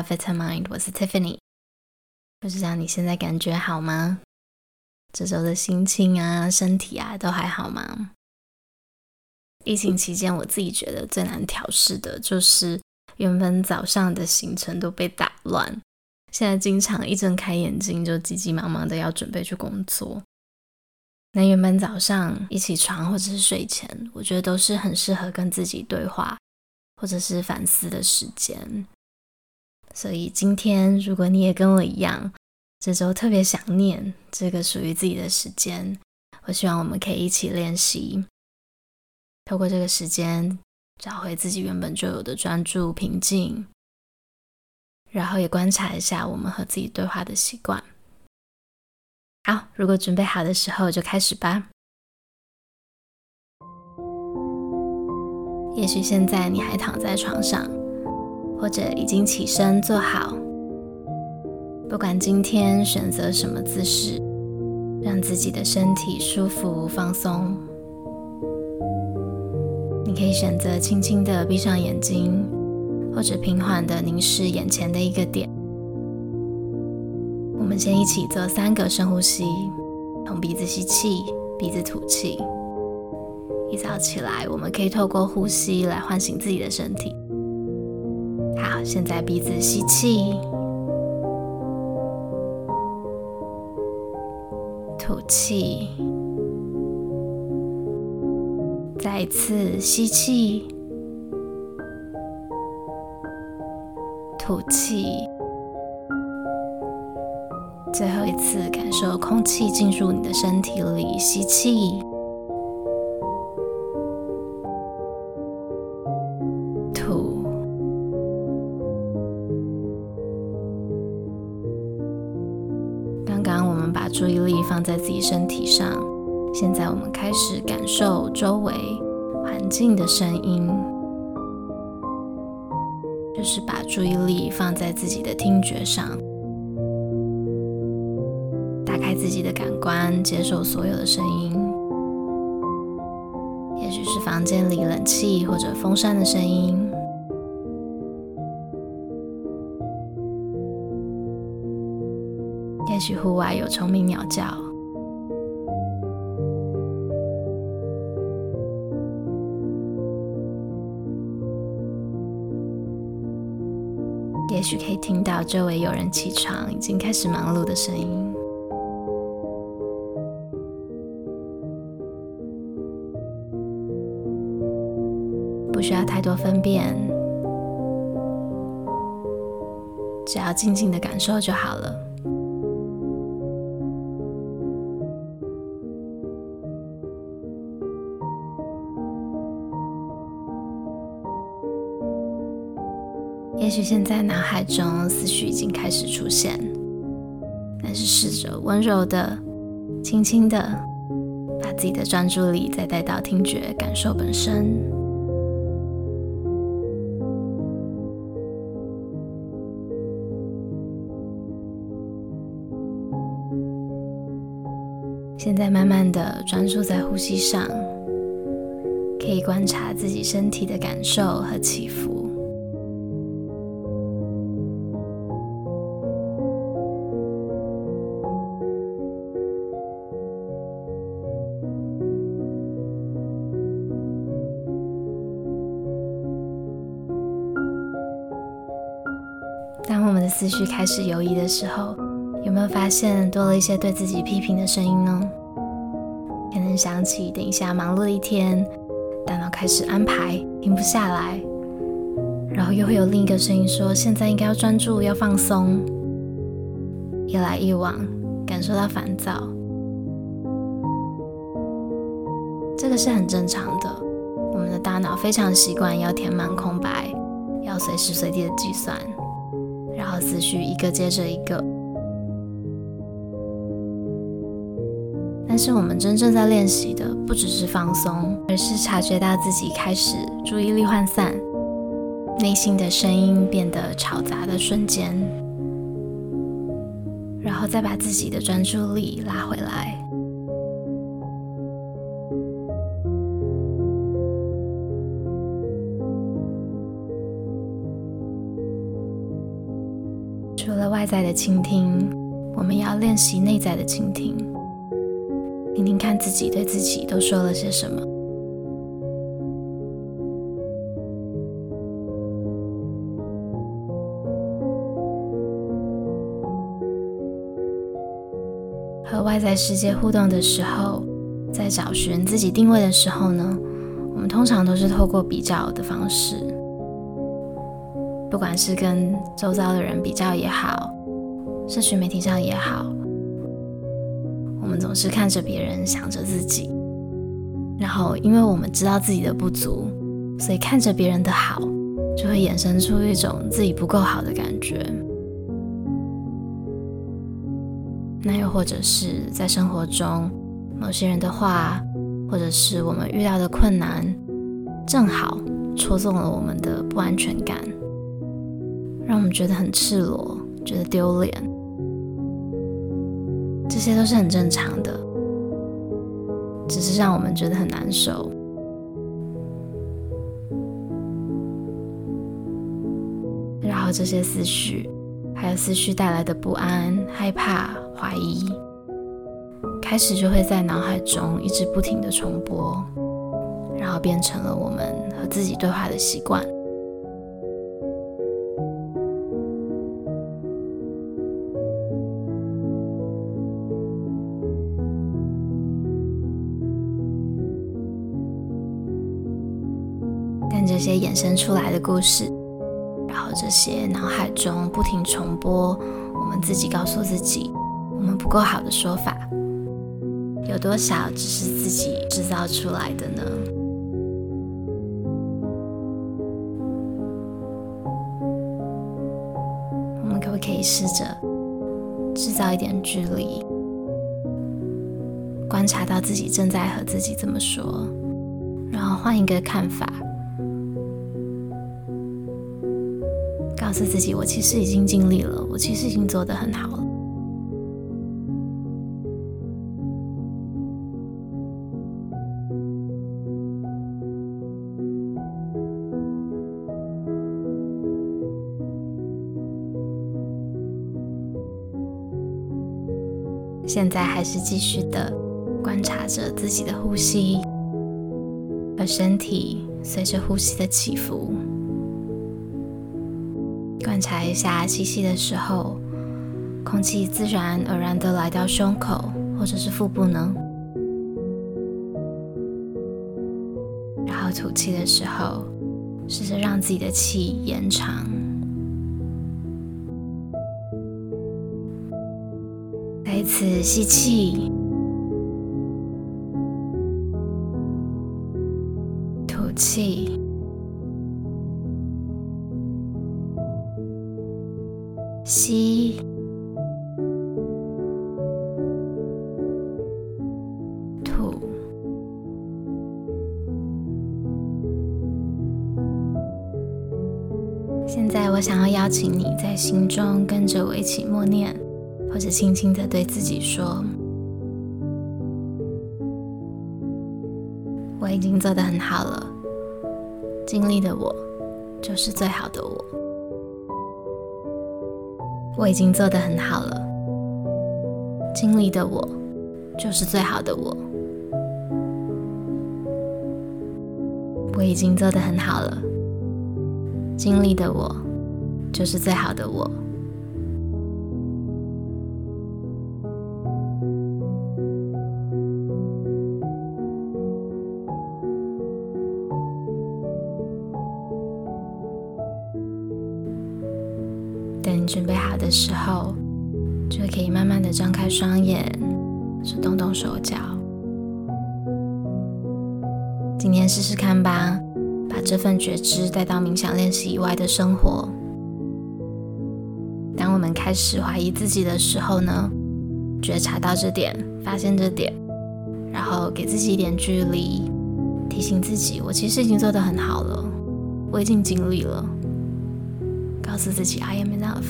到 Vitamind，我是 Tiffany。不知道你现在感觉好吗？这周的心情啊、身体啊，都还好吗？疫情期间，我自己觉得最难调试的就是原本早上的行程都被打乱，现在经常一睁开眼睛就急急忙忙的要准备去工作。那原本早上一起床或者是睡前，我觉得都是很适合跟自己对话或者是反思的时间。所以今天，如果你也跟我一样，这周特别想念这个属于自己的时间，我希望我们可以一起练习，透过这个时间找回自己原本就有的专注、平静，然后也观察一下我们和自己对话的习惯。好，如果准备好的时候，就开始吧。也许现在你还躺在床上，或者已经起身坐好。不管今天选择什么姿势，让自己的身体舒服放松。你可以选择轻轻的闭上眼睛，或者平缓的凝视眼前的一个点。我们先一起做三个深呼吸，从鼻子吸气，鼻子吐气。一早起来，我们可以透过呼吸来唤醒自己的身体。好，现在鼻子吸气，吐气，再一次吸气，吐气。最后一次，感受空气进入你的身体里，吸气，注意力放在自己身体上，现在我们开始感受周围环境的声音，就是把注意力放在自己的听觉上。打开自己的感官，接受所有的声音，也许是房间里冷气或者风扇的声音，许户外有虫鸣鸟叫，也许可以听到周围有人起床，已经开始忙碌的声音。不需要太多分辨，只要静静的感受就好了。也许现在脑海中思绪已经开始出现，但是试着温柔的、轻轻的，把自己的专注力再带到听觉感受本身。现在慢慢的专注在呼吸上，可以观察自己身体的感受和起伏。绪开始游移的时候，有没有发现多了一些对自己批评的声音呢？可能想起等一下忙碌的一天，大脑开始安排，停不下来，然后又会有另一个声音说：“现在应该要专注，要放松。”一来一往，感受到烦躁，这个是很正常的。我们的大脑非常习惯要填满空白，要随时随地的计算，然后思绪一个接着一个。但是我们真正在练习的不只是放松，而是察觉到自己开始注意力涣散，内心的声音变得吵杂的瞬间，然后再把自己的专注力拉回来。在的倾听，我们要练习内在的倾听，听听看自己对自己都说了些什么。和外在世界互动的时候，在找寻自己定位的时候呢，我们通常都是透过比较的方式。不管是跟周遭的人比较也好，社群媒体上也好，我们总是看着别人，想着自己，然后因为我们知道自己的不足，所以看着别人的好，就会衍生出一种自己不够好的感觉。那又或者是在生活中，某些人的话，或者是我们遇到的困难，正好戳中了我们的不安全感。让我们觉得很赤裸，觉得丢脸，这些都是很正常的，只是让我们觉得很难受。然后这些思绪，还有思绪带来的不安、害怕、怀疑，开始就会在脑海中一直不停的重播，然后变成了我们和自己对话的习惯。这些衍生出来的故事，然后这些脑海中不停重播我们自己告诉自己我们不够好的说法，有多少只是自己制造出来的呢？我们可不可以试着制造一点距离，观察到自己正在和自己这么说，然后换一个看法。告诉自己，我其实已经尽力了，我其实已经做得很好了。现在还是继续的观察着自己的呼吸而身体随着呼吸的起伏。观察一下吸气的时候，空气自然而然的来到胸口或者是腹部呢？然后吐气的时候，试着让自己的气延长。再一次吸气，吐气。现在，我想要邀请你在心中跟着我一起默念，或者轻轻的对自己说：“我已经做得很好了，尽力的我就是最好的我。”我已经做得很好了，尽力的我就是最好的我。我已经做得很好了，经历的我就是最好的我。等你准备好的时候，就可以慢慢的张开双眼，去动动手脚。今天试试看吧，把这份觉知带到冥想练习以外的生活。当我们开始怀疑自己的时候呢，觉察到这点，发现这点，然后给自己一点距离，提醒自己，我其实已经做得很好了，我已经尽力了。告诉自己，I am enough。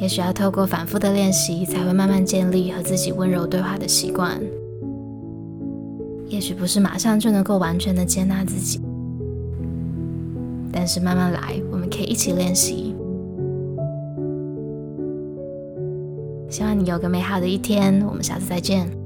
也许要透过反复的练习，才会慢慢建立和自己温柔对话的习惯。也许不是马上就能够完全的接纳自己但是慢慢来我们可以一起练习。希望你有个美好的一天我们下次再见。